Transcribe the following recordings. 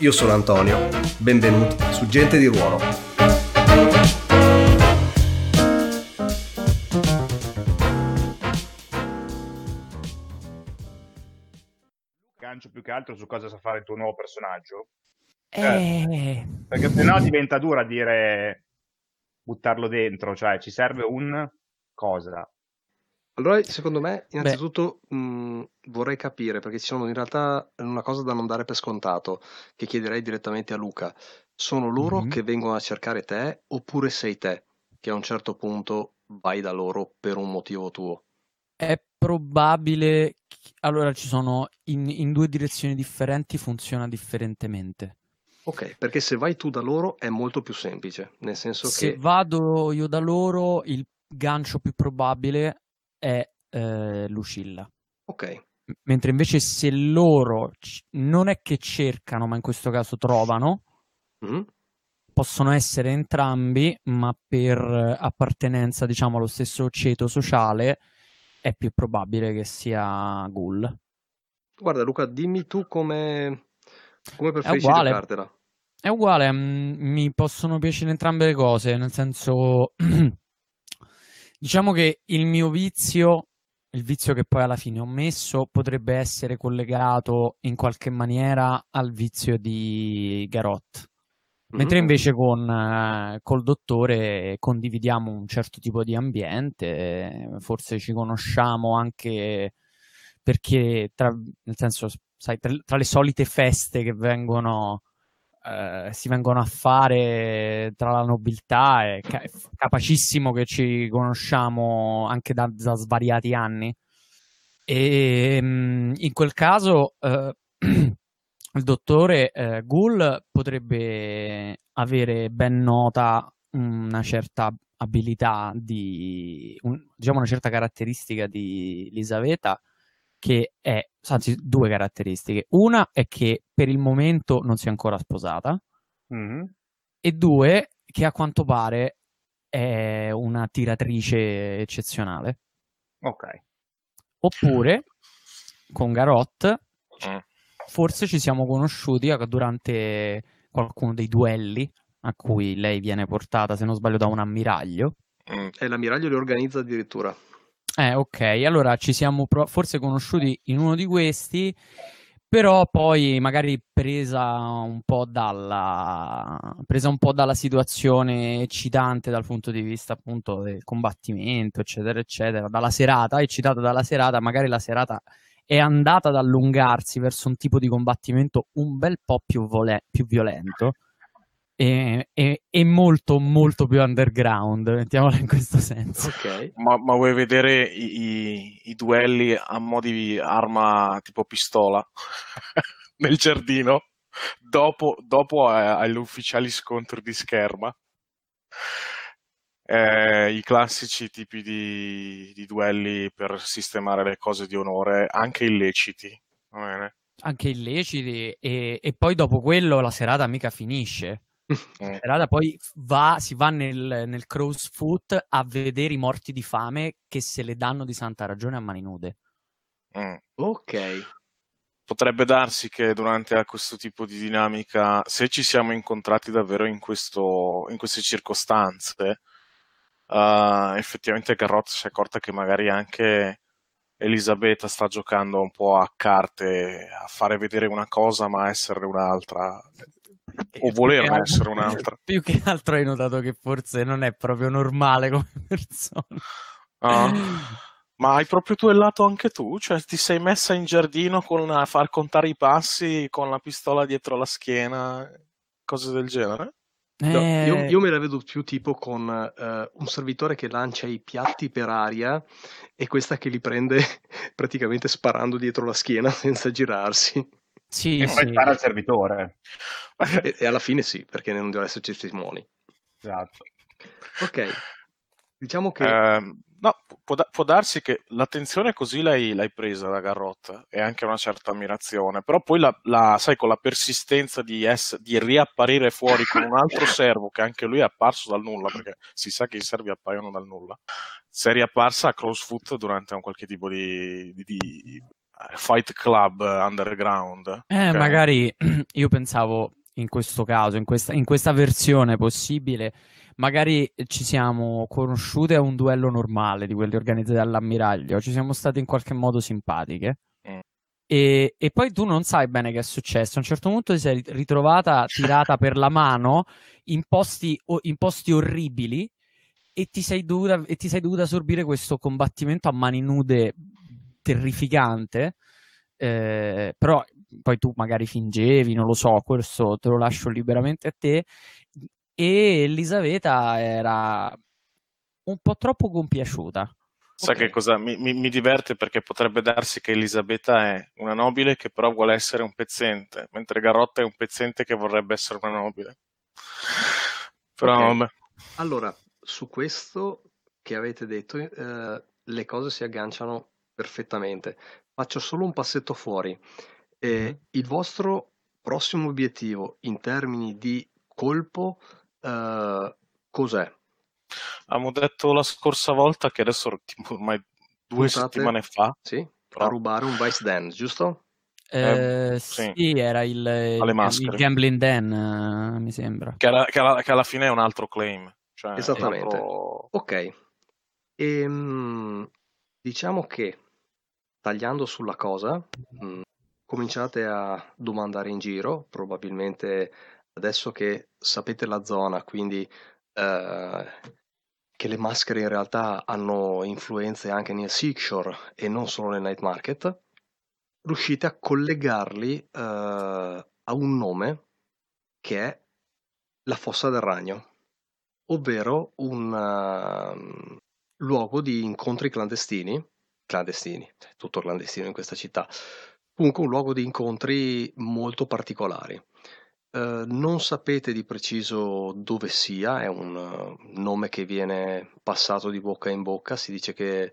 Io sono Antonio, benvenuti su Gente di Ruolo. Gancio più che altro su cosa sa fare il tuo nuovo personaggio. Eh, Perché sennò diventa dura dire buttarlo dentro, cioè ci serve un cosa. Allora, secondo me, innanzitutto mh, vorrei capire, perché ci sono in realtà una cosa da non dare per scontato, che chiederei direttamente a Luca. Sono loro Mhm. che vengono a cercare te oppure sei te che a un certo punto vai da loro per un motivo tuo? è probabile. che- Allora, ci sono in, in due direzioni differenti, funziona differentemente. Ok, perché se vai tu da loro è molto più semplice, nel senso Se che... vado io da loro, il gancio più probabile è eh, Lucilla. Ok, M- Mentre invece se loro c- non è che cercano, ma in questo caso trovano, mhm, possono essere entrambi, ma per appartenenza, diciamo, allo stesso ceto sociale, è più probabile che sia Ghoul. Guarda Luca, dimmi tu come, come preferisci giocartela. È uguale, mm, mi possono piacere entrambe le cose, nel senso, diciamo che il mio vizio, il vizio che poi alla fine ho messo, potrebbe essere collegato in qualche maniera al vizio di Garot. Mentre Mhm. invece con eh, col dottore condividiamo un certo tipo di ambiente, eh, forse ci conosciamo anche perché, tra, nel senso, sai, tra, tra le solite feste che vengono, eh, si vengono a fare tra la nobiltà, è, ca- capacissimo che ci conosciamo anche da, da svariati anni. E mm, in quel caso eh, il dottore eh, Ghoul potrebbe avere ben nota una certa abilità di, un- diciamo una certa caratteristica di Elisabetta che è, anzi due caratteristiche. Una è che per il momento non si è ancora sposata Mhm. e due che a quanto pare è una tiratrice eccezionale. Ok. Oppure con Garot Mm. forse ci siamo conosciuti durante qualcuno dei duelli a cui lei viene portata, se non sbaglio, da un ammiraglio. Mm, E l'ammiraglio li organizza addirittura. Eh, ok, allora ci siamo pro- forse conosciuti in uno di questi, però poi magari presa un po' dalla, presa un po' dalla situazione eccitante dal punto di vista appunto del combattimento, eccetera, eccetera, dalla serata, eccitata dalla serata, magari la serata è andata ad allungarsi verso un tipo di combattimento un bel po' più, vole- più violento e, e- e molto, molto più underground, mettiamola in questo senso. Ok. Ma, ma vuoi vedere i, i- i duelli a mo' di arma tipo pistola nel giardino? Dopo, dopo agli ufficiali scontri di scherma. Eh, I classici tipi di, di duelli per sistemare le cose di onore, anche illeciti. Va bene? anche illeciti e, e poi dopo quello la serata mica finisce. Mm. La serata poi va, si va nel, nel crow's foot a vedere i morti di fame che se le danno di santa ragione a mani nude. Mm. Ok. Potrebbe darsi che durante questo tipo di dinamica, se ci siamo incontrati davvero in, questo, in queste circostanze, eh, effettivamente Garrot si è accorta che magari anche Elisabetta sta giocando un po' a carte, a fare vedere una cosa ma essere un'altra, o volerne essere altro- un'altra. Più che altro hai notato che forse non è proprio normale come persona. Ah. Ma hai proprio duellato anche tu? Cioè ti sei messa in giardino con a far contare i passi con la pistola dietro la schiena, cose del genere? No, io, Eh, io me la vedo più tipo con eh, un servitore che lancia i piatti per aria e questa che li prende praticamente sparando dietro la schiena senza girarsi. Sì, e sì. poi spara al servitore. E, e alla fine sì, perché non devono esserci testimoni. Esatto. Ok, diciamo che... Eh, no, può, da- può darsi che l'attenzione così l'hai, l'hai presa da Garrot e anche una certa ammirazione, però poi la, la- sai, con la persistenza di, ess- di riapparire fuori con un altro servo che anche lui è apparso dal nulla, perché si sa che i servi appaiono dal nulla, sei riapparsa a Crossfoot durante un qualche tipo di, di- di fight club underground. Eh, ok? magari io pensavo in questo caso, in questa, in questa versione possibile, magari ci siamo conosciute a un duello normale di quelli organizzati dall'ammiraglio, ci siamo state in qualche modo simpatiche. Mm. E, e poi tu non sai bene che è successo. A un certo punto ti sei ritrovata tirata per la mano in posti, in posti orribili e ti sei dovuta, e ti sei dovuta sorbire questo combattimento a mani nude terrificante. Eh, però poi tu magari fingevi, non lo so, questo te lo lascio liberamente a te. E Elisabetta era un po' troppo compiaciuta. Sai Ok. che cosa mi, mi- mi diverte perché potrebbe darsi che Elisabetta è una nobile che però vuole essere un pezzente, mentre Garotta è un pezzente che vorrebbe essere una nobile. Però Ok. vabbè. Allora, su questo che avete detto, eh, le cose si agganciano perfettamente. Faccio solo un passetto fuori. Eh. Il vostro prossimo obiettivo in termini di colpo, eh, cos'è? Abbiamo detto la scorsa volta che adesso tipo, ormai due Puntate? settimane fa Sì? A Però- rubare un Vice Dance, giusto? Eh, Eh, sì, sì. era il, il. Gambling Dan, eh, mi sembra. che, alla, che alla- che alla fine è un altro claim. Cioè, Esattamente. altro- Ok. Ehm, diciamo che tagliando sulla cosa, mh, cominciate a domandare in giro, probabilmente adesso che sapete la zona, quindi eh, che le maschere in realtà hanno influenze anche nel Seashore e non solo nel night market, riuscite a collegarli eh, a un nome che è la fossa del ragno, ovvero un ehm, luogo di incontri clandestini, clandestini, cioè, tutto clandestino in questa città, comunque un luogo di incontri molto particolari. Eh, non sapete di preciso dove sia, è un eh, nome che viene passato di bocca in bocca, si dice che eh,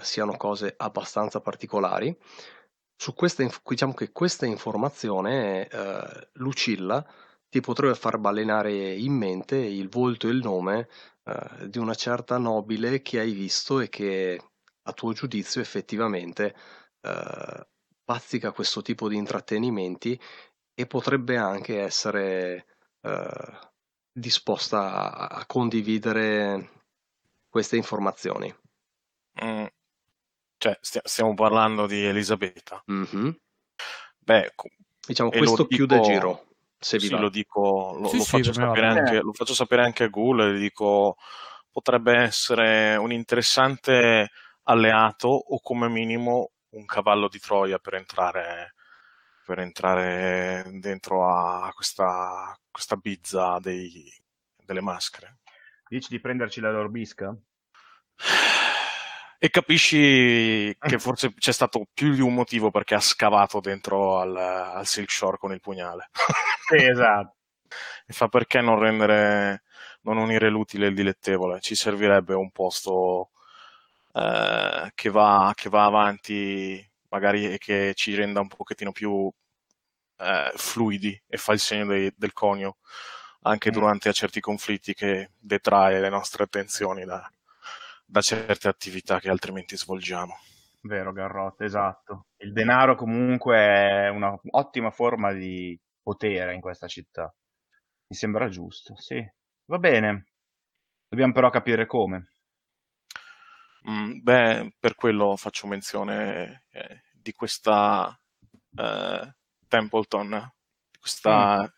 siano cose abbastanza particolari. Su questa, diciamo che questa informazione, eh, Lucilla, ti potrebbe far balenare in mente il volto e il nome eh, di una certa nobile che hai visto e che a tuo giudizio effettivamente eh, bazzica questo tipo di intrattenimenti e potrebbe anche essere eh, disposta a, a condividere queste informazioni. Mm. Cioè, stia- stiamo parlando di Elisabetta. Mhm. Beh, Diciamo, questo chiude il dico- giro. Se vi sì, lo dico, lo, Sì, lo sì, faccio bene. anche, lo faccio sapere anche a Ghoul, le dico potrebbe essere un interessante alleato o come minimo un cavallo di Troia per entrare, per entrare dentro a questa, questa bizza dei- delle maschere. Dici di prenderci la loro bisca? E capisci che forse c'è stato più di un motivo perché ha scavato dentro al, al Silk Shore con il pugnale. Sì, esatto. E fa perché non rendere, non unire l'utile e il dilettevole? Ci servirebbe un posto eh, che, va, che va avanti, magari e che ci renda un pochettino più eh, fluidi e fa il segno dei- del conio anche Mm. durante certi conflitti che detrae le nostre attenzioni da, da certe attività che altrimenti svolgiamo. Vero, Garrot, esatto. Il denaro comunque è un'ottima forma di potere in questa città. Mi sembra giusto, sì. Va bene. Dobbiamo però capire come. Mm, beh, per quello faccio menzione eh, di questa eh, Templeton, di questa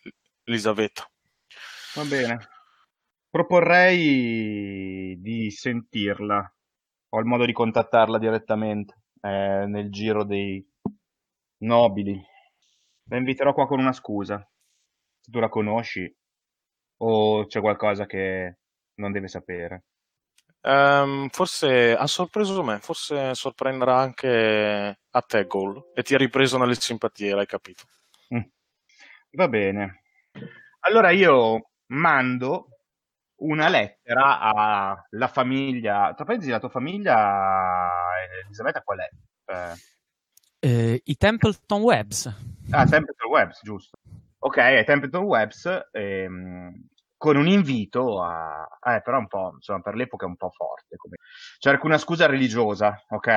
Elisabetta. Va bene. Proporrei di sentirla. Ho il modo di contattarla direttamente eh, nel giro dei nobili. La inviterò qua con una scusa. Se tu la conosci o c'è qualcosa che non deve sapere. Ehm, forse ha sorpreso me, forse sorprenderà anche a te, Gol, e ti ha ripreso nelle simpatie, l'hai capito. Mm. Va bene. Allora io mando una lettera alla famiglia. Tra parentesi, la tua famiglia, Elisabetta, qual è? Eh... Eh, I Templeton Webs. Ah, Templeton Webs, giusto. Ok, ai Templeton Webs ehm, con un invito a... Eh, però un po', insomma, per l'epoca è un po' forte. Come... Cerco una scusa religiosa, ok?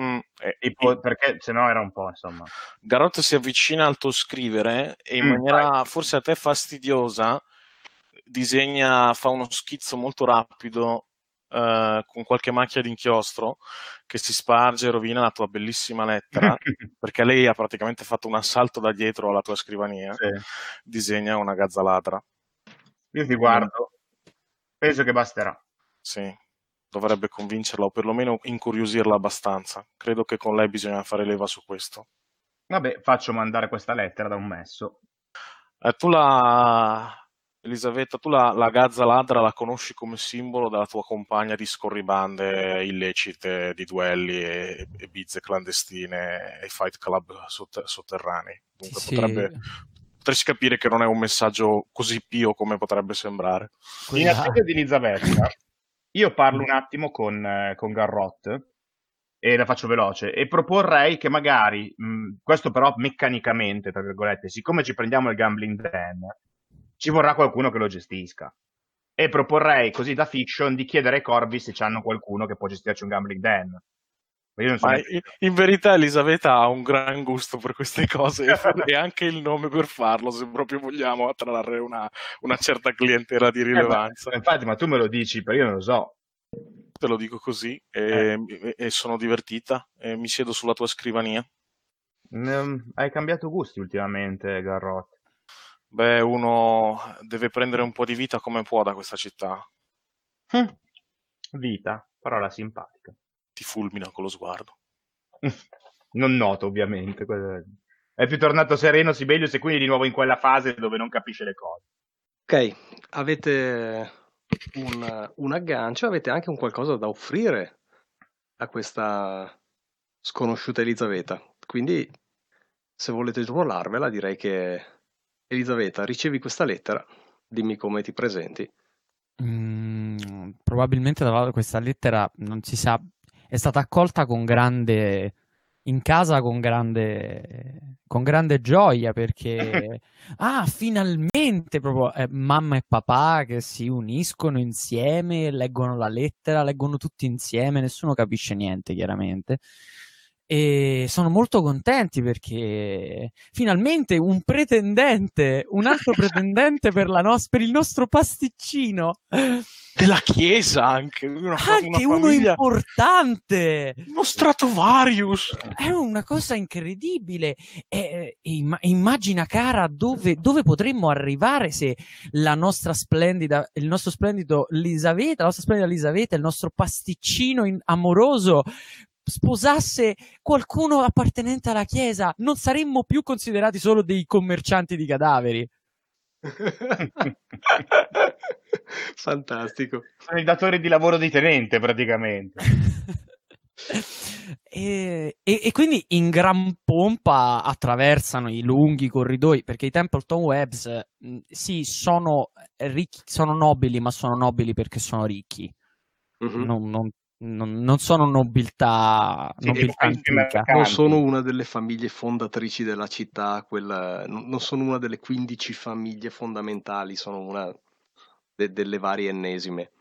Mm, e, e poi, perché se no era un po', insomma... Garrotto si avvicina al tuo scrivere e in mm, maniera vai. forse a te fastidiosa disegna, fa uno schizzo molto rapido Uh, con qualche macchia di inchiostro che si sparge e rovina la tua bellissima lettera, perché lei ha praticamente fatto un assalto da dietro alla tua scrivania, sì. disegna una gazza ladra. Io ti guardo, penso che basterà. Sì, dovrebbe convincerla o perlomeno incuriosirla abbastanza. Credo che con lei bisogna fare leva su questo. Vabbè, faccio mandare questa lettera da un messo. Eh, tu la Elisabetta, tu la, la, gazza ladra la conosci come simbolo della tua compagna di scorribande illecite, di duelli e, e bizze clandestine e fight club sotter- sotterranei. Dunque sì. potrebbe, potresti capire che non è un messaggio così pio come potrebbe sembrare. In attesa di Elisabetta, io parlo un attimo con, con Garrot e la faccio veloce e proporrei che magari, mh, questo però meccanicamente, tra virgolette, siccome ci prendiamo il gambling den, ci vorrà qualcuno che lo gestisca. E proporrei così da fiction di chiedere ai Corvi se hanno qualcuno che può gestirci un gambling den. In, in, verità Elisabetta ha un gran gusto per queste cose e anche il nome per farlo se proprio vogliamo attrarre una, una certa clientela di rilevanza. Eh, ma, infatti, ma tu me lo dici, però io non lo so. Te lo dico così e, eh. e sono divertita e mi siedo sulla tua scrivania. Mm, hai cambiato gusti ultimamente, Garrot. Beh, uno deve prendere un po' di vita come può da questa città. Hm. Vita, parola simpatica. Ti fulmina con lo sguardo. non noto, ovviamente. È più tornato sereno Sibelius e quindi di nuovo in quella fase dove non capisce le cose. Ok, avete un, un aggancio, avete anche un qualcosa da offrire a questa sconosciuta Elisabetta. Quindi, se volete ruolarvela, direi che Elisabetta, ricevi questa lettera, dimmi come ti presenti. Mm, probabilmente questa lettera non si sa, è stata accolta con grande in casa con grande, con grande gioia perché ah, finalmente proprio eh, mamma e papà che si uniscono insieme, leggono la lettera, leggono tutti insieme, nessuno capisce niente chiaramente e sono molto contenti perché finalmente un pretendente, un altro pretendente per, nos- per, il nostro pasticcino. Della chiesa anche una, anche una uno importante. Uno Stratovarius. È una cosa incredibile. E, e, immagina cara dove, dove, potremmo arrivare se la nostra splendida il nostro splendido Elisaveta la nostra splendida Elisaveta il nostro pasticcino in- amoroso sposasse qualcuno appartenente alla Chiesa, non saremmo più considerati solo dei commercianti di cadaveri. Fantastico. Sono i datori di lavoro di tenente praticamente. e, e, e, quindi in gran pompa attraversano i lunghi corridoi perché i Templeton Webs mh, sì sono ricchi, sono nobili ma sono nobili perché sono ricchi mm-hmm. non, non, non, non sono nobiltà, nobiltà antica. Non sono una delle famiglie fondatrici della città, quella, non sono una delle 15 famiglie fondamentali, sono una de, delle varie ennesime.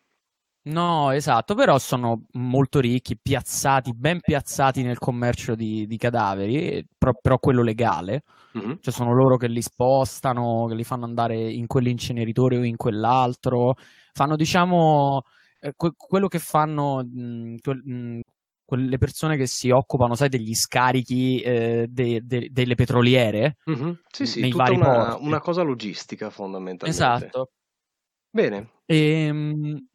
No, esatto, però sono molto ricchi, piazzati, ben piazzati nel commercio di, di cadaveri, però, però, quello legale. Mm-hmm. Cioè sono loro che li spostano, che li fanno andare in quell'inceneritore o in quell'altro. Fanno, diciamo, eh, que- quello che fanno mh, que- mh, quelle persone che si occupano, sai, degli scarichi eh, de- de- delle petroliere. Mm-hmm. Sì, sì, nei tutta una, una, cosa logistica fondamentalmente. Esatto. Bene. E, ehm,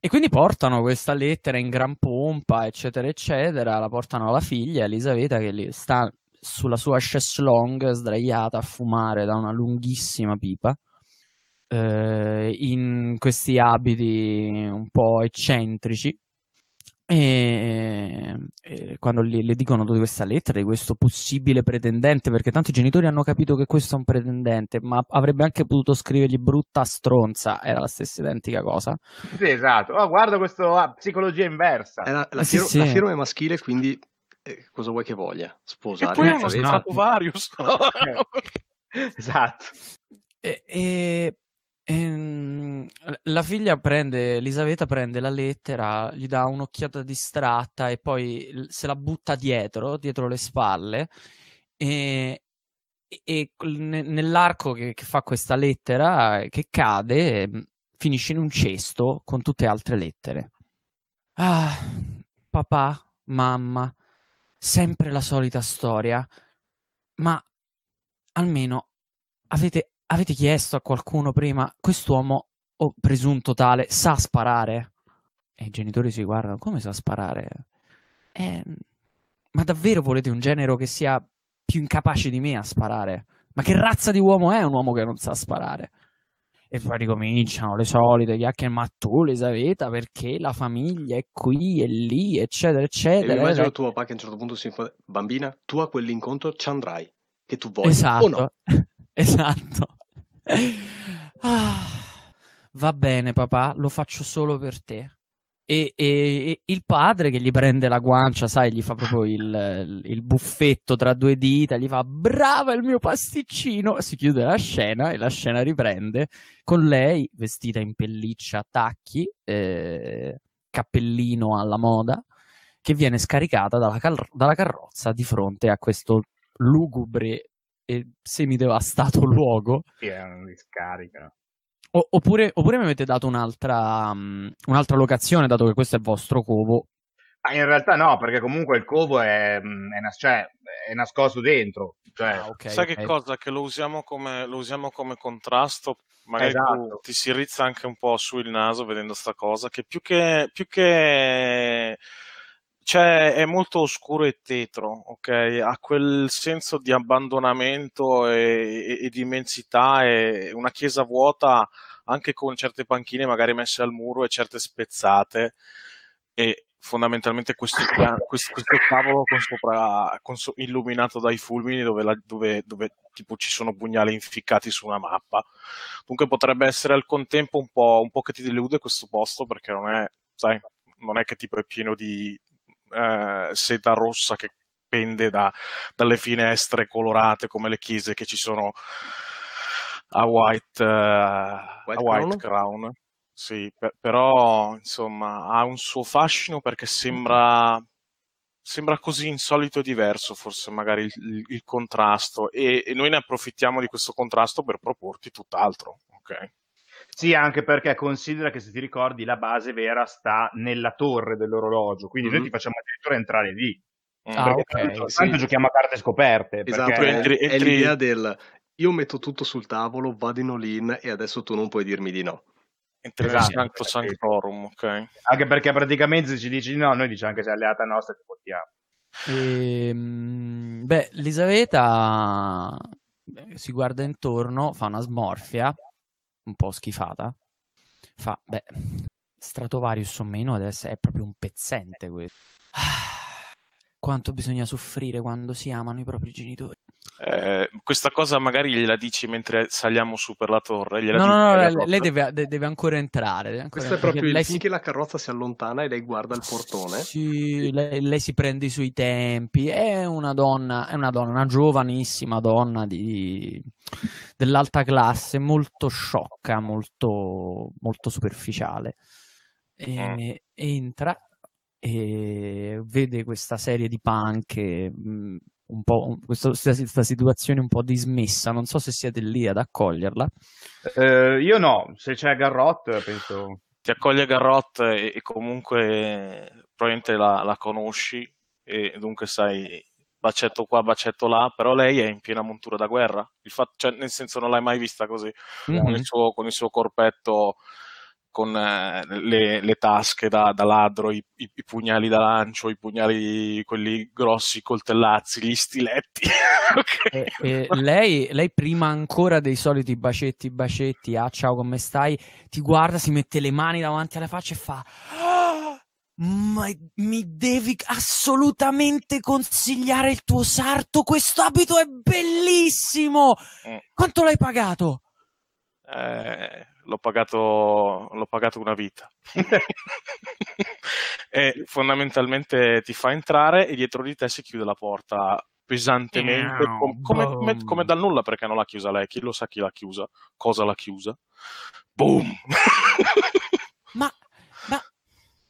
e, quindi portano questa lettera in gran pompa, eccetera, eccetera, la portano alla figlia Elisabetta che sta sulla sua chaiselong sdraiata a fumare da una lunghissima pipa eh, in questi abiti un po' eccentrici E, e quando le, le, dicono di questa lettera, di questo possibile pretendente, perché tanti genitori hanno capito che questo è un pretendente, ma avrebbe anche potuto scrivergli brutta stronza, era la stessa identica cosa. Sì, esatto. Oh, guarda questa ah, psicologia inversa. La, la, sì, sì. la, firma è maschile, quindi eh, cosa vuoi che voglia? Sposare? E poi hanno stato varios. esatto. E, e, Ehm, la figlia prende, Elisabetta prende la lettera, gli dà un'occhiata distratta e poi se la butta dietro, dietro le spalle e, e nell'arco che, che, fa questa lettera, che cade, mm, finisce in un cesto con tutte altre lettere. Ah, papà, mamma, sempre la solita storia, ma almeno avete avete chiesto a qualcuno prima, quest'uomo, o presunto tale, sa sparare? E i genitori si guardano, come sa sparare? Eh, ma davvero volete un genero che sia più incapace di me a sparare? Ma che razza di uomo è un uomo che non sa sparare? E poi ricominciano le solite chiacchiere, ma tu Elisabetta perché la famiglia è qui e lì, eccetera, eccetera. E immagino tuo papà che a un certo punto si fa, bambina, tu a quell'incontro ci andrai, che tu vuoi esatto. o no? esatto. Ah, va bene, papà, lo faccio solo per te. E, e, e, il padre che gli prende la guancia, sai, gli fa proprio il, il, buffetto tra due dita, gli fa brava il mio pasticcino, si chiude la scena e la scena riprende con lei vestita in pelliccia a tacchi, eh, cappellino alla moda, che viene scaricata dalla, car- dalla carrozza di fronte a questo lugubre e semidevastato luogo. Sì, è una discarica. O, oppure, oppure, mi avete dato un'altra, um, un'altra locazione, dato che questo è il vostro covo. Ah, in realtà no, perché comunque il covo è, è, nas- cioè, è nascosto dentro. Cioè... Ah, okay, Sai okay. che cosa? Che lo usiamo come, lo usiamo come contrasto, magari esatto. ti si rizza anche un po' su il naso vedendo sta cosa, che più che, più che cioè, è molto oscuro e tetro, ok? Ha quel senso di abbandonamento e, e, e, di immensità e una chiesa vuota anche con certe panchine magari messe al muro e certe spezzate e fondamentalmente questo, questo, questo tavolo con sopra, con so, illuminato dai fulmini dove, la, dove, dove tipo ci sono pugnali inficcati su una mappa. Dunque potrebbe essere al contempo un po', un po' che ti delude questo posto perché non è, sai, non è che tipo è pieno di, eh, seta rossa che pende da, dalle finestre colorate come le chiese che ci sono a White, uh, White, a White Crown. Crown. Sì, per, però insomma ha un suo fascino perché sembra, sembra così insolito e diverso forse magari il, il contrasto e, e, noi ne approfittiamo di questo contrasto per proporti tutt'altro. ok? Sì, anche perché considera che se ti ricordi la base vera sta nella torre dell'orologio, quindi mm-hmm. noi ti facciamo addirittura entrare lì. Ah, ok. Tanto, sì. giochiamo a carte scoperte. Esatto, perché... entri, entri... è l'idea del io metto tutto sul tavolo, vado in all-in e adesso tu non puoi dirmi di no. Esatto, Sanctorum, ok. Anche perché praticamente se ci dici di no, noi diciamo che sei alleata nostra ti votiamo. Ehm, beh, Elisabetta si guarda intorno, fa una smorfia un po' schifata, fa, beh, Stratovarius o meno adesso è proprio un pezzente questo. Quanto bisogna soffrire quando si amano i propri genitori. Eh, questa cosa magari gliela dici mentre saliamo su per la torre. no, no, no, lei, lei deve, deve, ancora entrare. Deve ancora Questo è proprio il finché si... la carrozza si allontana e lei guarda il portone. Sì, lei, lei, si prende i suoi tempi. È una donna, è una donna, una giovanissima donna di... dell'alta classe, molto sciocca, molto, molto superficiale. E, mm. Entra e vede questa serie di punk un po' questa, questa, situazione un po' dismessa. Non so se siete lì ad accoglierla. Eh, io no, se c'è Garrot, penso. Ti accoglie Garrot e, e comunque probabilmente la, la, conosci e dunque sai bacetto qua, bacetto là, però lei è in piena montura da guerra. Fatto, cioè, nel senso non l'hai mai vista così, mm-hmm. con, il suo, con il suo corpetto con eh, le, le, tasche da, da ladro, i, i, i, pugnali da lancio, i pugnali quelli grossi, coltellazzi, gli stiletti. okay. e, e lei, lei, prima ancora dei soliti bacetti, bacetti, ah ciao come stai, ti guarda, si mette le mani davanti alla faccia e fa... Ah! ma mi devi assolutamente consigliare il tuo sarto. Questo abito è bellissimo. Mm. Quanto l'hai pagato? Eh, l'ho pagato, l'ho pagato una vita. e fondamentalmente ti fa entrare e dietro di te si chiude la porta pesantemente, com- come, come, come dal nulla perché non l'ha chiusa lei, chi lo sa chi l'ha chiusa, cosa l'ha chiusa. Boom!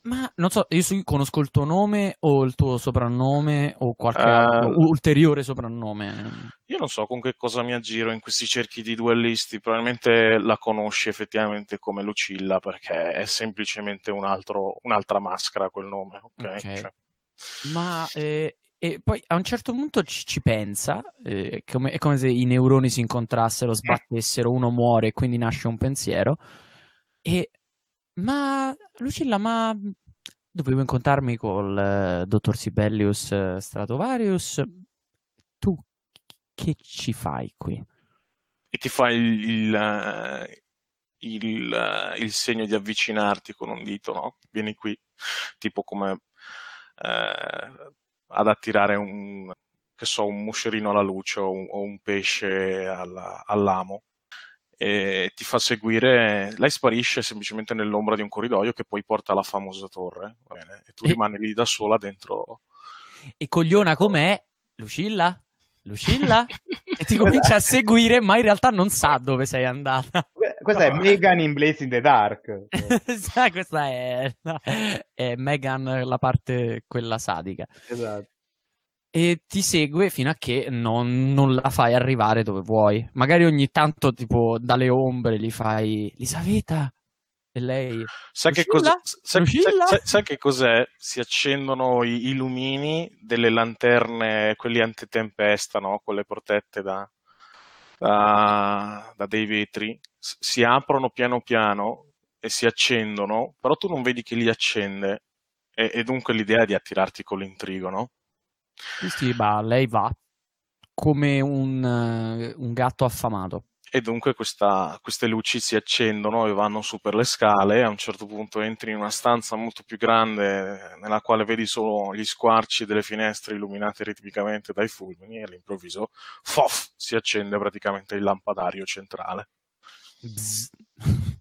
ma, non so, io conosco il tuo nome o il tuo soprannome o qualche uh, ulteriore soprannome. Io non so con che cosa mi aggiro in questi cerchi di duellisti, probabilmente la conosci effettivamente come Lucilla perché è semplicemente un altro, un'altra maschera quel nome. Okay? Okay. Cioè. Ma eh, e poi a un certo punto ci, ci pensa, eh, come, è come se i neuroni si incontrassero, sbattessero, uno muore e quindi nasce un pensiero. E ma Lucilla, ma dovevo incontrarmi col uh, dottor Sibelius uh, Stratovarius. Tu che ci fai qui? E ti fai il, il, il, il, segno di avvicinarti con un dito, no? Vieni qui, tipo come eh, ad attirare un, che so, un moscerino alla luce o un, o un pesce alla, all'amo e ti fa seguire. Lei sparisce semplicemente nell'ombra di un corridoio che poi porta alla famosa torre. E tu rimani lì da sola dentro. E cogliona com'è, Lucilla? Lucilla? e ti comincia a seguire, ma in realtà non sa dove sei andata. Questa è Megan in Blaze in the Dark. Questa è, no, è Megan, la parte quella sadica. Esatto. E ti segue fino a che non, non, la fai arrivare dove vuoi. Magari ogni tanto, tipo, dalle ombre gli fai Elisaveta. E lei. Sai che, cos'è, sai, sai, sai che, cos'è? Si accendono i, i, lumini delle lanterne, quelli antitempesta, no? Quelle protette da, da, da dei vetri. Si aprono piano piano e si accendono, però tu non vedi chi li accende. E, e dunque l'idea è di attirarti con l'intrigo, no? Sì, sì, ma lei va come un, uh, un gatto affamato. E dunque questa, queste luci si accendono e vanno su per le scale. A un certo punto entri in una stanza molto più grande nella quale vedi solo gli squarci delle finestre illuminate ritmicamente dai fulmini e all'improvviso fof, si accende praticamente il lampadario centrale.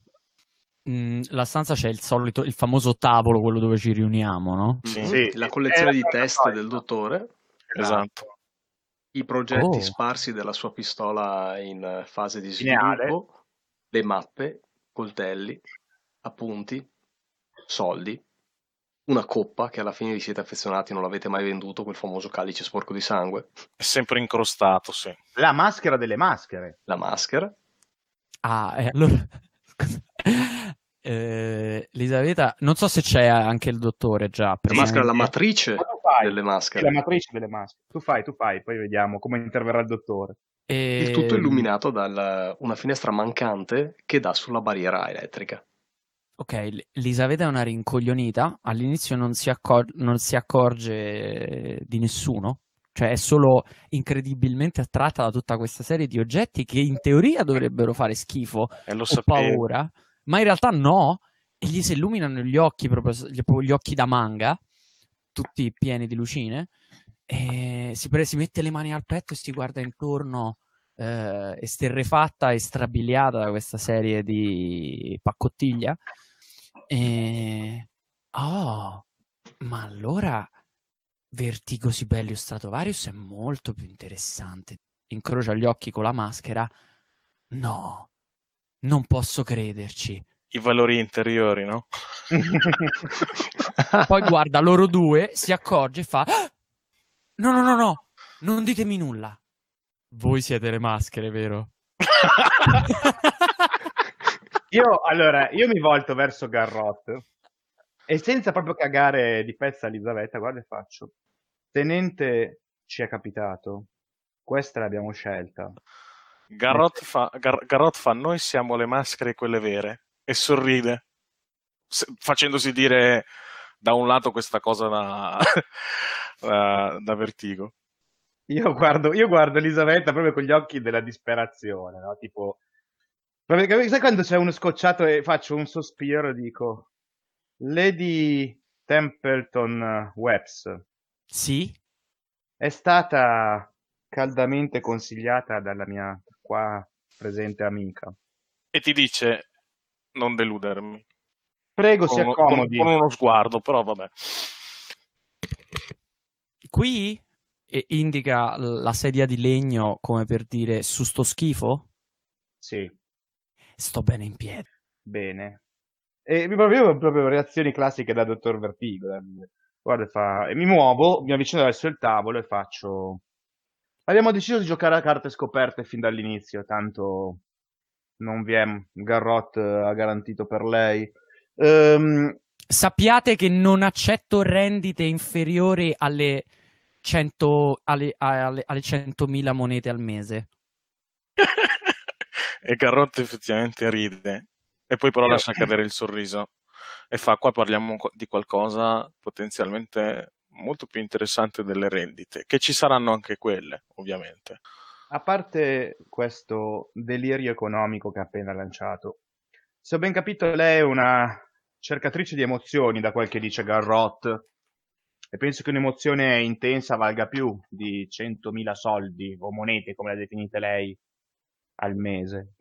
Mm, la stanza c'è il solito, il famoso tavolo, quello dove ci riuniamo, no? Sì, sì la collezione di test del dottore. Esatto. I progetti oh. sparsi della sua pistola in fase di sviluppo, le mappe, coltelli, appunti, soldi, una coppa che alla fine vi siete affezionati, non l'avete mai venduto, quel famoso calice sporco di sangue. È sempre incrostato, sì. La maschera delle maschere. La maschera. Ah, eh, allora... Eh, Elisabetta, non so se c'è anche il dottore già. La maschera è la matrice delle maschere. la matrice delle maschere. Tu fai, tu fai, poi vediamo come interverrà il dottore. E... Il tutto illuminato da una finestra mancante che dà sulla barriera elettrica. Ok, Elisabetta è una rincoglionita. All'inizio non si, accor- non si accorge di nessuno, cioè è solo incredibilmente attratta da tutta questa serie di oggetti che in teoria dovrebbero fare schifo e lo o paura ma in realtà no, e gli si illuminano gli occhi, proprio gli occhi da manga, tutti pieni di lucine, e si, pre- si mette le mani al petto e si guarda intorno, eh, esterrefatta e strabiliata da questa serie di paccottiglia. E... Oh, ma allora Vertigo Sibelius Stratovarius è molto più interessante. Incrocia gli occhi con la maschera. No, non posso crederci. I valori interiori, no? Poi guarda loro due, si accorge e fa: No, no, no, no, non ditemi nulla. Voi siete le maschere, vero? io, allora, io mi volto verso Garrot e senza proprio cagare di pezza Elisabetta, guarda e faccio. Tenente ci è capitato, questa l'abbiamo scelta. Garrot fa, Gar- Garrot fa noi siamo le maschere quelle vere e sorride se, facendosi dire da un lato questa cosa da, da, da vertigo. Io guardo, io guardo Elisabetta proprio con gli occhi della disperazione, no? Tipo, sai quando c'è uno scocciato e faccio un sospiro e dico, Lady Templeton Webs Sì? è stata caldamente consigliata dalla mia qua presente amica. E ti dice non deludermi. Prego, si Con, con- accomodi. con uno sguardo, però vabbè. Qui e indica la sedia di legno come per dire su sto schifo? Sì, Sto bene in piedi. bene. E proprio, proprio reazioni classiche da dottor Vertigo. Guarda, fa... e mi muovo, mi avvicino verso il tavolo e faccio... Abbiamo deciso di giocare a carte scoperte fin dall'inizio, tanto non vi è... Garrot ha garantito per lei. Ehm, Sappiate che non accetto rendite inferiori alle 100 alle, alle, alle 100.000 monete al mese. e Garrot effettivamente ride e poi però Io- lascia cadere il sorriso e fa qua parliamo di qualcosa potenzialmente molto più interessante delle rendite che ci saranno anche quelle ovviamente A parte questo delirio economico che ha appena lanciato, se ho ben capito, lei è una cercatrice di emozioni, da quel che dice Garrot, e penso che un'emozione intensa valga più di 100.000 soldi o monete, come le ha definite lei, al mese.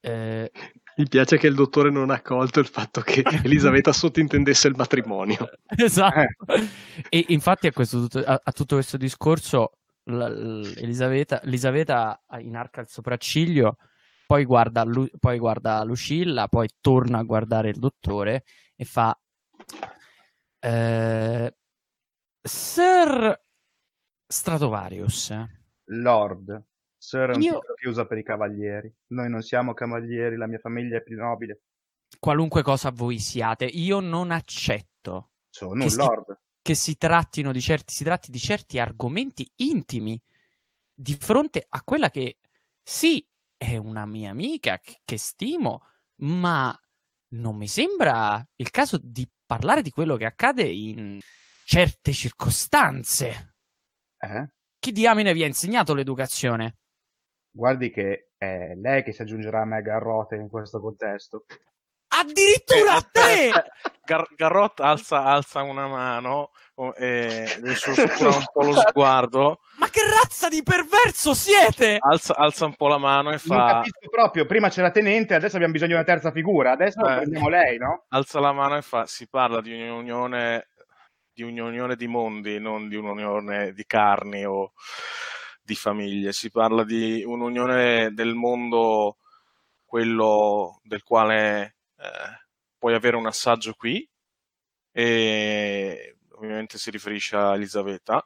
Eh, Mi piace che il dottore non ha colto il fatto che Elisabetta sottintendesse il matrimonio. esatto. Eh. E infatti a, questo, tutto- a- a tutto questo discorso Elisabetta, Elisabetta inarca il sopracciglio, poi guarda, Lu- poi guarda Lucilla, poi torna a guardare il dottore e fa eh, Sir Stratovarius, Lord, Sir è un Io- titolo che usa per i cavalieri. Noi non siamo cavalieri, la mia famiglia è più nobile. qualunque cosa voi siate, io non accetto Sono Che un si- lord. che si trattino di certi, si tratti di certi argomenti intimi di fronte a quella che sì è una mia amica che, che stimo, ma non mi sembra il caso di parlare di quello che accade in certe circostanze. Eh? Chi diamine vi ha insegnato l'educazione? Guardi che è lei che si aggiungerà a me Garrote in questo contesto. Addirittura a te! Gar- Garrot alza, alza una mano e le sussurra un po' lo sguardo Ma che razza di perverso siete? alza, alza un po' la mano e Non fa capisco proprio, prima c'era Tenente, adesso abbiamo bisogno di una terza figura, adesso Eh. prendiamo lei, no? alza la mano e fa si parla di un'unione di un'unione di mondi non di un'unione di carni o di famiglie. Si parla di un'unione del mondo quello del quale eh, puoi avere un assaggio qui e ovviamente si riferisce a Elisabetta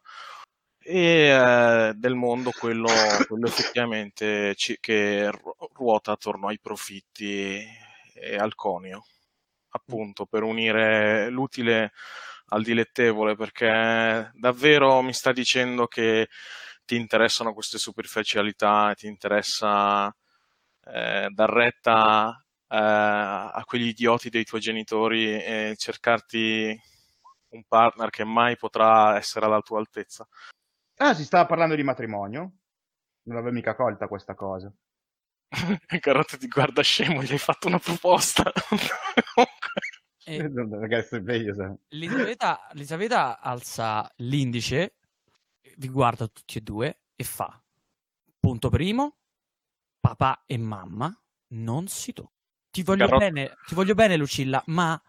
e eh, del mondo quello, quello effettivamente ci- che ru- ruota attorno ai profitti e al conio appunto per unire l'utile al dilettevole perché davvero mi sta dicendo che ti interessano queste superficialità ti interessa eh, dar retta eh, a quegli idioti dei tuoi genitori e cercarti un partner che mai potrà essere alla tua altezza Ah, si stava parlando di matrimonio? Non l'avevo mica colta questa cosa. Carote ti guarda scemo, gli hai fatto una proposta. E- Ragazzi, è meglio se... Elisabetta, Elisabetta alza l'indice, vi guarda tutti e due e fa: Punto primo, papà e mamma non si toccano. Ti voglio, Garrot- bene, ti voglio bene, Lucilla, ma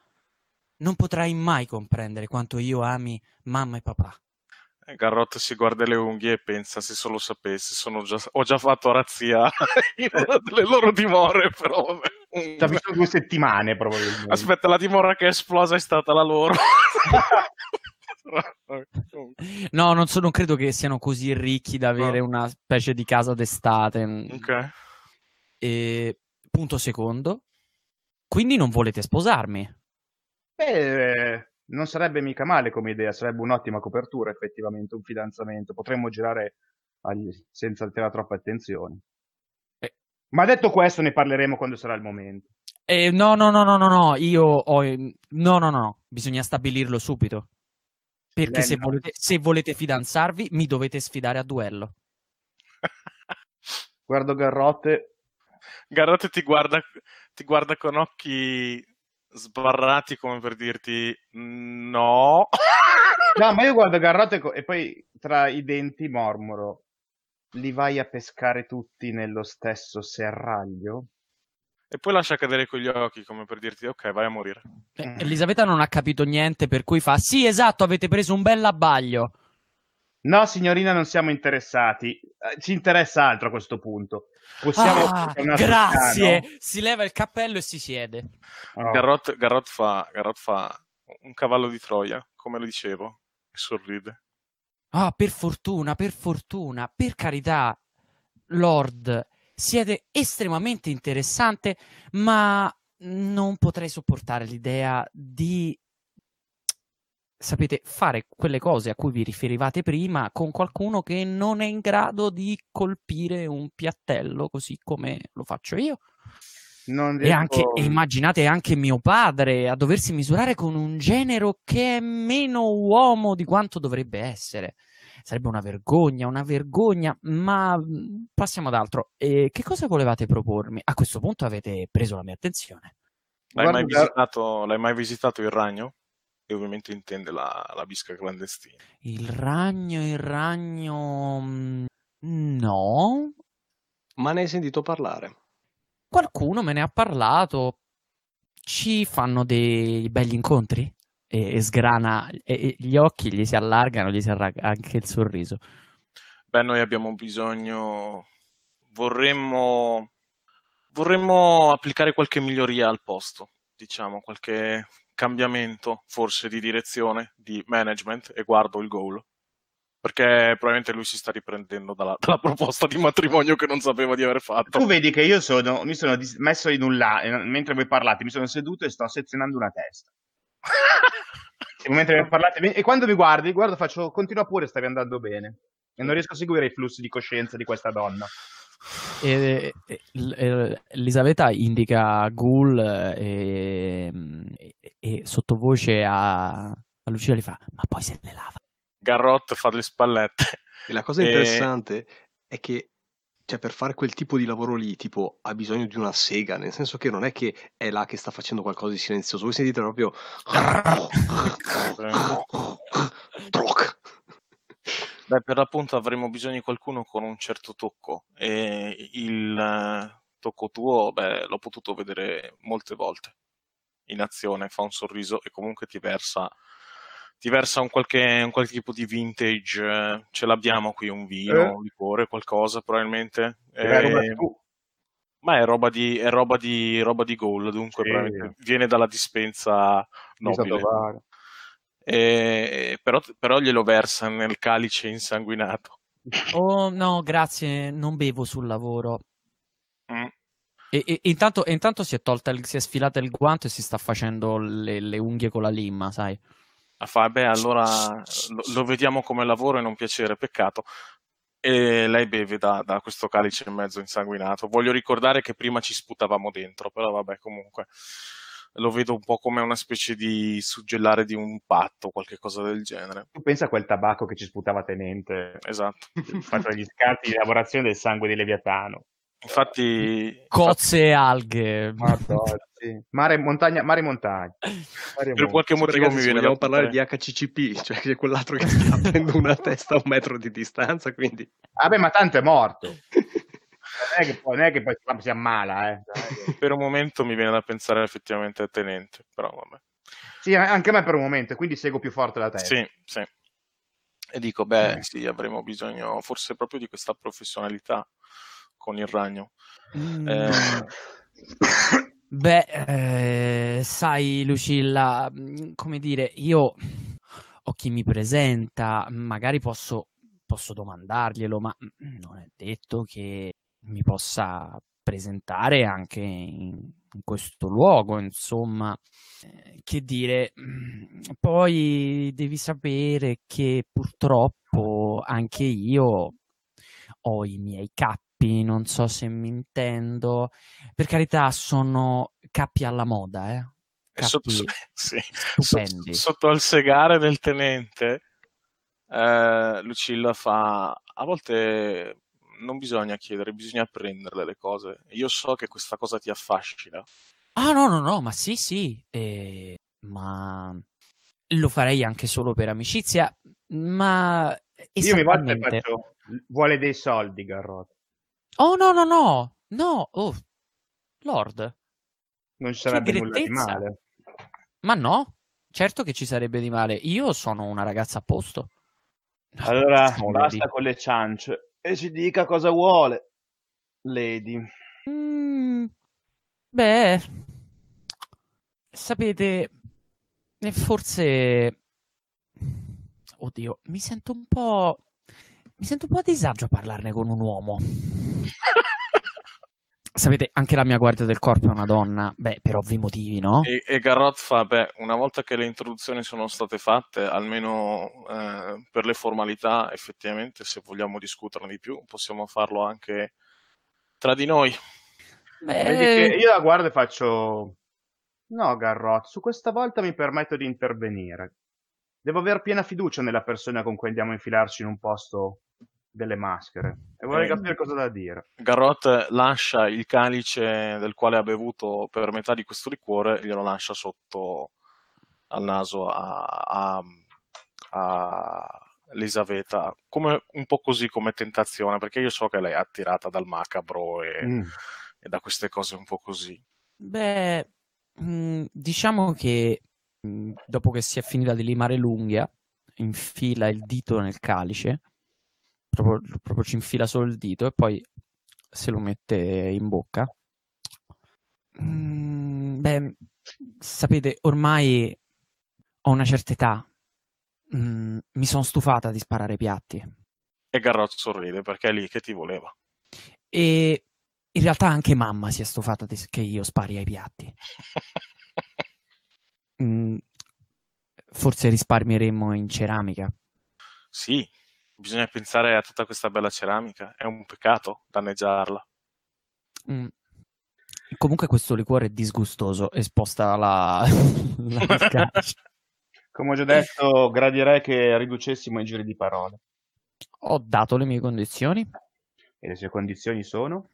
non potrai mai comprendere quanto io ami mamma e papà. Garrot si guarda le unghie e pensa: se solo sapessi, sono già- ho già fatto razzia in una delle loro dimore. Però. Ci ha visto due settimane probabilmente. Aspetta, la dimora che è esplosa è stata la loro. No, non, so- non credo che siano così ricchi da avere No. una specie di casa d'estate. ok. E, punto secondo, quindi non volete sposarmi. Beh, eh, non sarebbe mica male come idea, sarebbe un'ottima copertura effettivamente, un fidanzamento. Potremmo girare agli- senza attirare troppe attenzioni. Eh. Ma detto questo ne parleremo quando sarà il momento. Eh, no, no, no, no, no, no, io ho... No, no, no, bisogna stabilirlo subito. Perché se volete, se volete fidanzarvi, mi dovete sfidare a duello. Guardo Garrotte, Garrot ti guarda, ti guarda con occhi sbarrati come per dirti no. No, ma io guardo Garrotto e, co- e poi tra i denti mormoro. Li vai a pescare tutti nello stesso serraglio? E poi lascia cadere quegli occhi come per dirti ok, vai a morire. Eh, Elisabetta non ha capito niente, per cui fa: Sì, esatto, avete preso un bel abbaglio. No, signorina, non siamo interessati. Eh, Ci interessa altro a questo punto. Possiamo... Ah, grazie. Toscano? Si leva il cappello e si siede. Oh. Garrot, Garrot fa, Garrot fa un cavallo di Troia, come lo dicevo, e sorride. Ah, per fortuna, per fortuna, per carità, Lord, siete estremamente interessante, ma non potrei sopportare l'idea di, sapete, fare quelle cose a cui vi riferivate prima con qualcuno che non è in grado di colpire un piattello così come lo faccio io. Non E, anche, e immaginate anche mio padre a doversi misurare con un genero che è meno uomo di quanto dovrebbe essere. Sarebbe una vergogna, una vergogna, ma mh, passiamo ad altro. E che cosa volevate propormi? A questo punto avete preso la mia attenzione. L'hai, mai Guarda- visitato, l'hai mai visitato il ragno? E ovviamente intende la, la bisca clandestina. Il ragno, il ragno... mh, No. Ma ne hai sentito parlare? Qualcuno me ne ha parlato. Ci fanno dei belli incontri? E, e sgrana e- e gli occhi, gli si allargano, gli si allarga anche il sorriso. Beh, noi abbiamo bisogno. Vorremmo. Vorremmo applicare qualche miglioria al posto, diciamo, qualche cambiamento forse di direzione, di management, e guardo il goal. Perché probabilmente lui si sta riprendendo dalla, dalla proposta di matrimonio che non sapeva di aver fatto. Tu vedi che io sono, mi sono dis- messo in un là, mentre voi parlate, mi sono seduto e sto sezionando una testa. E mentre parlate, e quando mi guardi, guardo, faccio, continua pure, stavi andando bene. E non riesco a seguire i flussi di coscienza di questa donna. E, e- e- Elisabetta indica Ghoul e, e- e sottovoce a, a Lucia gli fa: Ma poi se le lava. Garrot fa le spallette. E la cosa E- interessante è che cioè, per fare quel tipo di lavoro lì, tipo, ha bisogno di una sega, nel senso che non è che è là che sta facendo qualcosa di silenzioso, voi sentite proprio... Troc. Beh, per l'appunto avremo bisogno di qualcuno con un certo tocco. E il tocco tuo, beh, l'ho potuto vedere molte volte. In azione, fa un sorriso e comunque ti versa, ti versa un, qualche, un qualche tipo di vintage, eh, ce l'abbiamo qui, un vino, Eh? un liquore, qualcosa probabilmente. Eh, Eh, ma è roba di, è roba di, roba di goal, dunque Sì. viene dalla dispensa nobile. trovare. E- però, però glielo versa nel calice insanguinato. Oh no, grazie, non bevo sul lavoro. Mm. E, e- e intanto, e intanto si è tolta, il- si è sfilata il guanto e si sta facendo le, le unghie con la limma, sai? Ah, fa, beh, allora lo, vediamo come lavoro e non piacere, peccato. E lei beve da, da questo calice mezzo insanguinato. Voglio ricordare che prima ci sputavamo dentro, però vabbè, comunque lo vedo un po' come una specie di suggellare di un patto, qualche cosa del genere. Tu pensa a quel tabacco che ci sputava tenente, Esatto. fatto gli scarti di lavorazione del sangue di Leviatano. Infatti, Cozze e alghe. Madonna, sì. Mare, montagna, mare e montagna. Mare per qualche motivo mi viene da parlare di HCCP, cioè che quell'altro che sta aprendo una testa a un metro di distanza, quindi... Vabbè, ma tanto è morto. Non è che poi, non è che poi si ammala, eh. per un momento mi viene da pensare effettivamente al tenente, però vabbè. Sì, anche a me per un momento, quindi seguo più forte la testa. Sì, sì. E dico, beh, Eh. sì, avremo bisogno forse proprio di questa professionalità con il ragno. Mm. Eh, Beh, eh, sai, Lucilla, mm, come dire, io ho chi mi presenta, magari posso, posso domandarglielo, ma mm, non è detto che mi possa presentare anche in, in questo luogo, insomma. Eh, che dire, mm, poi devi sapere che purtroppo anche io ho i miei cappi, non so se mi intendo. Per carità, sono cappi alla moda, eh. e sotto, Cappi sì, sotto, sotto al segare del tenente, eh, Lucilla fa, a volte non bisogna chiedere, bisogna prenderle le cose. Io so che questa cosa ti affascina Ah, no, no, no, ma sì, sì, eh, ma lo farei anche solo per amicizia, ma Io mi volte faccio... Vuole dei soldi, Garrot. Oh, no, no, no, no, oh, Lord, Non ci sarebbe nulla di male. Ma no, certo che ci sarebbe di male. Io sono una ragazza a posto. Allora, Siamo basta lady. con le ciance e ci dica cosa vuole, Lady. Mm, beh, sapete, forse... Oddio, mi sento un po'... Mi sento un po' a disagio a parlarne con un uomo. Sapete, anche la mia guardia del corpo è una donna, beh, per ovvi motivi, no? E, e Garrot fa, beh, una volta che le introduzioni sono state fatte, almeno eh, per le formalità, effettivamente, se vogliamo discuterne di più, possiamo farlo anche tra di noi. Vedi Beh, che io la guardo e faccio... No, Garrot, su questa volta mi permetto di intervenire. Devo aver piena fiducia nella persona con cui andiamo a infilarci in un posto delle maschere. E vorrei Eh, capire cosa da dire. Garrot lascia il calice del quale ha bevuto per metà di questo liquore, glielo lascia sotto al naso a, a, a Elisaveta, come, un po' così come tentazione, perché io so che lei è attirata dal macabro e, Mm. e da queste cose un po' così. beh, mm, diciamo che mm, dopo che si è finita di limare l'unghia, infila il dito nel calice, proprio, proprio ci infila solo il dito e poi se lo mette in bocca. Mm, beh, sapete, ormai ho una certa età. Mm, mi sono stufata di sparare piatti. E Garrot sorride perché è lì che ti voleva. E in realtà anche mamma si è stufata di- che io spari ai piatti. Mm, forse risparmieremmo in ceramica. Sì, bisogna pensare a tutta questa bella ceramica, è un peccato danneggiarla. Mm. Comunque questo liquore è disgustoso, esposta la, la calice. Come ho già detto, gradirei che riducessimo i giri di parole. Ho dato le mie condizioni. E le sue condizioni sono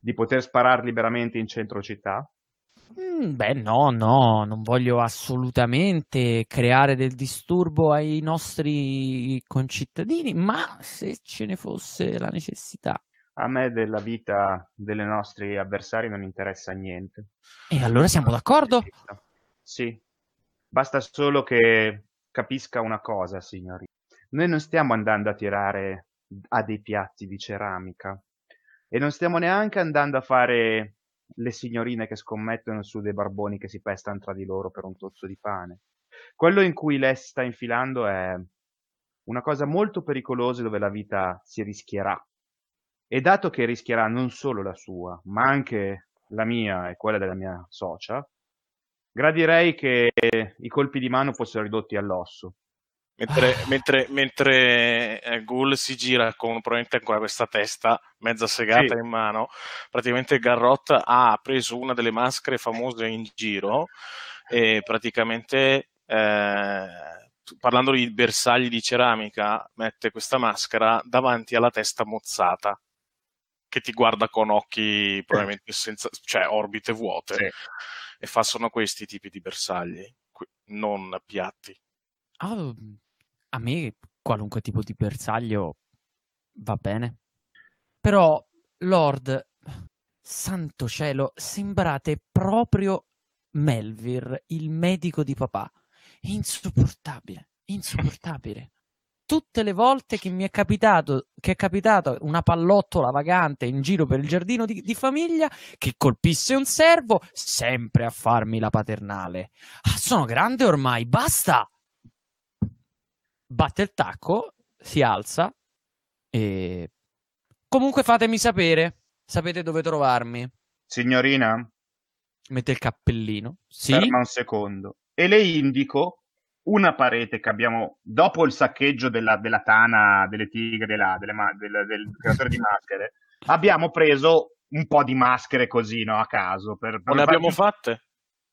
di poter sparare liberamente in centro città, Mm, beh, no, no, non voglio assolutamente creare del disturbo ai nostri concittadini, ma se ce ne fosse la necessità. A me della vita dei nostri avversari non interessa niente. E allora siamo d'accordo? Sì, basta solo che capisca una cosa, signori. Noi non stiamo andando a tirare a dei piatti di ceramica e non stiamo neanche andando a fare le signorine che scommettono su dei barboni che si pestano tra di loro per un tozzo di pane. Quello in cui lei sta infilando è una cosa molto pericolosa dove la vita si rischierà. E dato che rischierà non solo la sua, ma anche la mia e quella della mia socia, gradirei che i colpi di mano fossero ridotti all'osso. Mentre, mentre, mentre eh, Ghoul si gira con probabilmente ancora questa testa mezza segata Sì. in mano, praticamente Garrot ha preso una delle maschere famose in giro e praticamente eh, parlando di bersagli di ceramica mette questa maschera davanti alla testa mozzata che ti guarda con occhi probabilmente senza, cioè orbite vuote Sì. e fa sono questi tipi di bersagli, non piatti. Ah, a me qualunque tipo di bersaglio va bene. Però, Lord, santo cielo, sembrate proprio Melvir, il medico di papà. Insopportabile, insopportabile. Tutte le volte che mi è capitato, che è capitata una pallottola vagante in giro per il giardino di, di famiglia che colpisse un servo, sempre a farmi la paternale. Ah, sono grande ormai, basta! Batte il tacco, si alza e comunque fatemi sapere, sapete dove trovarmi. Signorina, Mette il cappellino. Sì? ferma un secondo. E le indico una parete che abbiamo dopo il saccheggio della, della tana delle tigre, della- delle del, del creatore di maschere. Abbiamo preso un po' di maschere così, no? A caso. Per, per far- abbiamo fatte?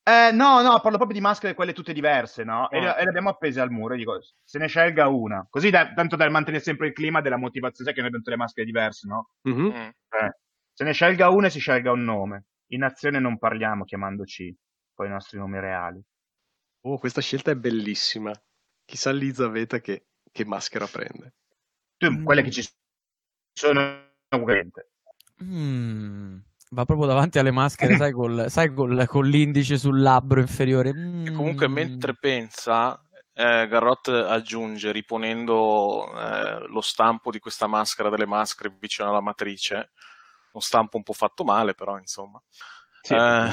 Eh, no, no, parlo proprio di maschere, quelle tutte diverse, no? E, Ah. le, e le abbiamo appese al muro. E dico, se ne scelga una. Così da- tanto da mantenere sempre il clima della motivazione, sai che noi abbiamo tutte le maschere diverse, no? Mhm. Mm. Eh, se ne scelga una e si scelga un nome. in azione non parliamo chiamandoci poi i nostri nomi reali. Oh, questa scelta è bellissima. Chissà Elizabeth che, che maschera prende. Tu, mm. quelle che ci sono, mm, va proprio davanti alle maschere, sai, col, sai col, con l'indice sul labbro inferiore. Mm. Comunque, mentre pensa, eh, Garrot aggiunge, riponendo eh, lo stampo di questa maschera delle maschere vicino alla matrice, uno stampo un po' fatto male, però insomma. Sì. Eh,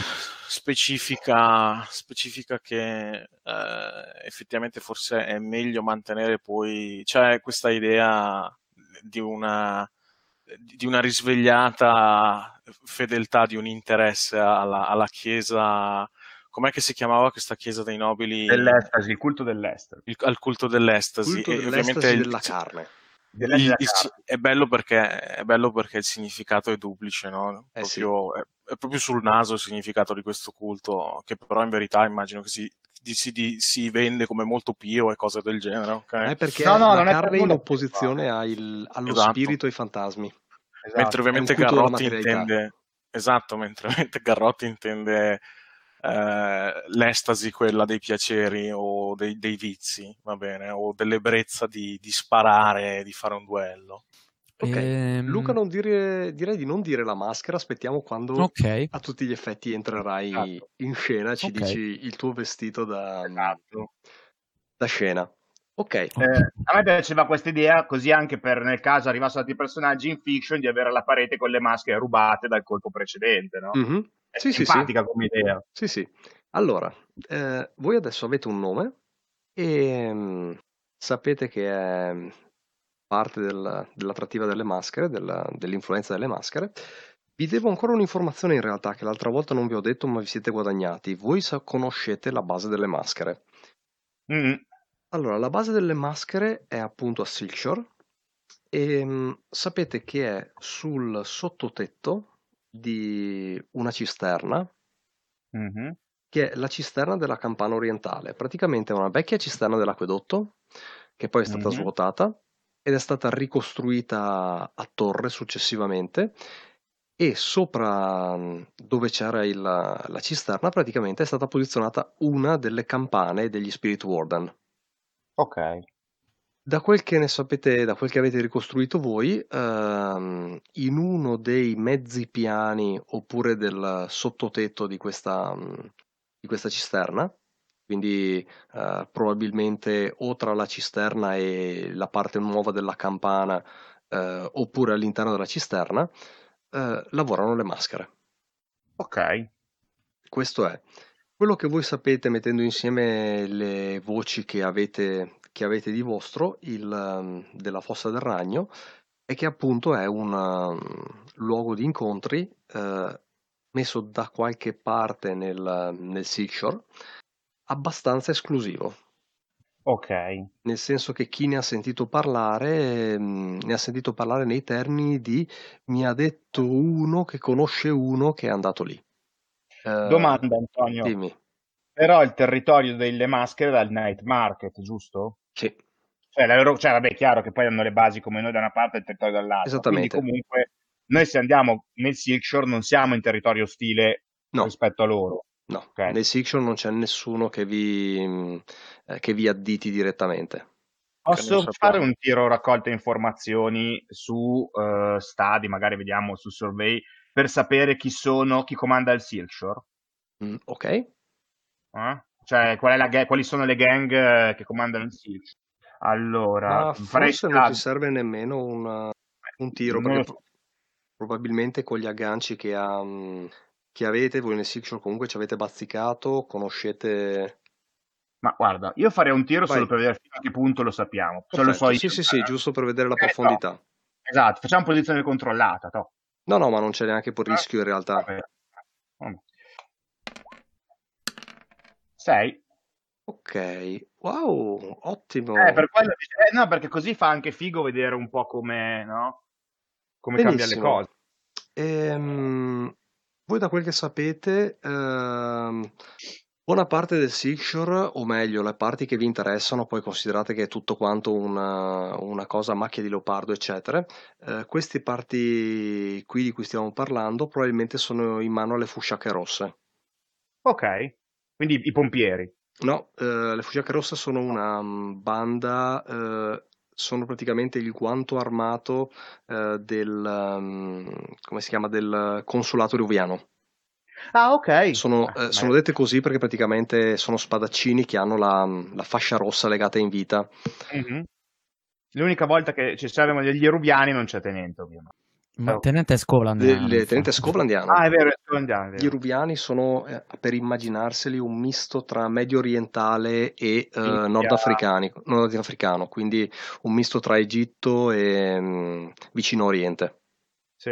specifica, specifica che eh, effettivamente forse è meglio mantenere poi, c'è questa idea di una, di una risvegliata fedeltà, di un interesse alla, alla Chiesa com'è che si chiamava questa chiesa dei nobili? Dell'estasi, il culto dell'estasi. Il, al culto dell'estasi. Culto e ovviamente il, della carne. Il, il, è, bello perché, è bello perché il significato è duplice, no? Eh proprio, sì. è, è, proprio sul naso il significato di questo culto, che però in verità immagino che si, si, si, si vende come molto pio e cose del genere. Okay? È perché no, no, la carne è in opposizione al, allo esatto. spirito e ai fantasmi. Esatto. Mentre ovviamente Garrotti intende... Esatto, mentre ovviamente Garrotti intende eh, l'estasi, quella dei piaceri o dei, dei, vizi, va bene, o dell'ebbrezza di, di sparare, di fare un duello. Ok, ehm... Luca, non dire, direi di non dire la maschera, aspettiamo quando okay. a tutti gli effetti entrerai esatto. in scena, ci okay. dici il tuo vestito da, esatto. da scena. Ok. Eh, a me piaceva questa idea, così anche per nel caso arrivassero altri personaggi in fiction, di avere la parete con le maschere rubate dal colpo precedente, no? Mm-hmm. È sì, simpatica sì, come idea. Sì, sì. Allora, eh, voi adesso avete un nome e mh, mm, sapete che è parte del, dell'attrattiva delle maschere, della, dell'influenza delle maschere. Vi devo ancora un'informazione in realtà che l'altra volta non vi ho detto ma vi siete guadagnati. Voi sa- conoscete la base delle maschere. Mm. Allora, la base delle maschere è appunto a Silkshore e mh, sapete che è sul sottotetto di una cisterna, mm-hmm. che è la cisterna della campana orientale. Praticamente è una vecchia cisterna dell'acquedotto, che poi è stata mm-hmm. svuotata ed è stata ricostruita a torre successivamente. E sopra dove c'era il, la cisterna, praticamente è stata posizionata una delle campane degli Spirit Warden. Ok. Da quel che ne sapete, da quel che avete ricostruito voi, ehm, in uno dei mezzi piani oppure del sottotetto di questa, di questa cisterna, quindi eh, probabilmente o tra la cisterna e la parte nuova della campana, eh, oppure all'interno della cisterna, eh, lavorano le maschere. Ok. Questo è. Quello che voi sapete mettendo insieme le voci che avete che avete di vostro, il um, della Fossa del Ragno, e che appunto è un um, luogo di incontri eh, messo da qualche parte nel, nel Seashore, abbastanza esclusivo. Ok. Nel senso che chi ne ha sentito parlare, mm, ne ha sentito parlare nei termini di mi ha detto uno che conosce uno che è andato lì. Eh, Domanda Antonio. Dimmi. Però il territorio delle maschere dal night market, giusto? Sì. Cioè, loro, cioè, vabbè, è chiaro che poi hanno le basi come noi da una parte e il territorio dall'altra. Esattamente. Quindi comunque noi se andiamo nel Silkshore non siamo in territorio ostile no. rispetto a loro. No, okay. nel Silkshore non c'è nessuno che vi, eh, che vi additi direttamente. Posso fare un tiro raccolta informazioni su uh, stadi, magari vediamo su survey, per sapere chi sono, chi comanda il Silkshore? Mm, ok. Eh? Cioè, qual la, quali sono le gang eh, che comandano il Siege? Allora, Ma forse non ti serve nemmeno una, un tiro, perché so. probabilmente con gli agganci che, ha, che avete, voi nel Sixshore comunque ci avete bazzicato, conoscete... Ma guarda, io farei un tiro Vai. solo per vedere fino a che punto lo sappiamo. Lo so io, sì, sì, sì, giusto per vedere la eh, profondità. No. Esatto, facciamo posizione controllata. No, no, no ma non c'è neanche poi rischio in realtà. Vabbè. 6. Ok, wow, ottimo. Eh, per quello, eh, no, perché così fa anche figo vedere un po' come, no? come cambia le cose. Ehm, voi da quel che sapete, ehm, Buona parte del Silkshore, o meglio, le parti che vi interessano, poi considerate che è tutto quanto una, una cosa a macchia di leopardo, eccetera. Eh, queste parti qui di cui stiamo parlando probabilmente sono in mano alle fusciacche rosse. Ok, quindi i pompieri. No, eh, le fusciacche rosse sono una mm, banda, eh, sono praticamente il guanto armato eh, del, um, come si chiama, del consolato ruviano. Ah, ok. Sono, eh, sono dette così perché praticamente sono spadaccini che hanno la, la fascia rossa legata in vita. Mhm. L'unica volta che ci servono degli erubiani non c'è tenente, ovviamente. Ma Oh. tenente Scovland. Le, le tenente scovlandiano. Ah, è vero, è scolandiano, è Gli vero. ruviani sono, eh, per immaginarseli, un misto tra medio orientale e eh, nordafricano, quindi un misto tra Egitto e mm, vicino Oriente. Sì.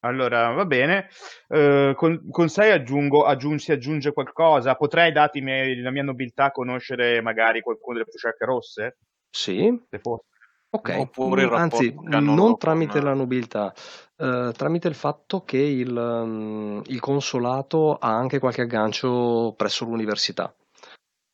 Allora, va bene. Eh, con, con 6 aggiungo, aggiung- si aggiunge qualcosa. Potrei, dati miei- la mia nobiltà, conoscere magari qualcuno delle fusciacche rosse? Sì, Se fosse. Ok. Oppure il Mm, Anzi, non tramite con- la nobiltà, eh, tramite il fatto che il, mm, il consolato ha anche qualche aggancio presso l'università.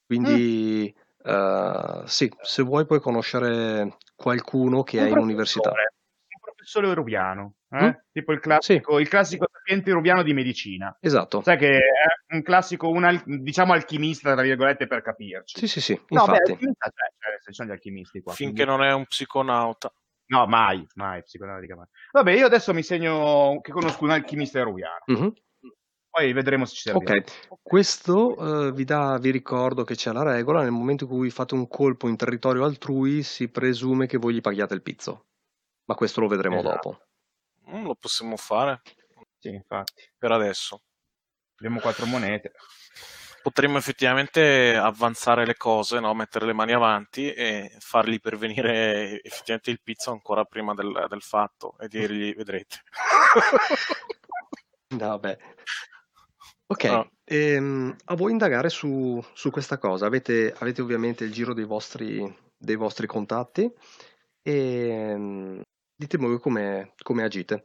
Quindi, eh, sì, se vuoi puoi conoscere qualcuno che Un è in università. Un professore erubiano, eh? Mm? Tipo il classico, il classico sapiente erubiano di medicina. Esatto. Sai che è un classico, un al- diciamo alchimista, tra virgolette, per capirci. Sì, sì, sì, No, beh, infatti. alchimista c'è, cioè, ci sono gli alchimisti qua. Finché quindi- non è un psiconauta. No, mai, mai, psicoanaliticamente. Vabbè, io adesso mi segno che conosco un alchimista eruviano. Mhm. Poi vedremo se ci serve. Ok, questo eh, vi, dà, vi ricordo che c'è la regola, nel momento in cui fate un colpo in territorio altrui si presume che voi gli paghiate il pizzo, ma questo lo vedremo Esatto. dopo. Mm, lo possiamo fare Sì, infatti. per adesso. Abbiamo quattro monete. Potremmo effettivamente avanzare le cose, no? mettere le mani avanti e fargli pervenire effettivamente il pizzo ancora prima del, del fatto e dirgli vedrete. Vabbè. Ok, No. ehm, a voi indagare su, su questa cosa. Avete, avete ovviamente il giro dei vostri, dei vostri contatti e mm, ditemi voi come, come agite.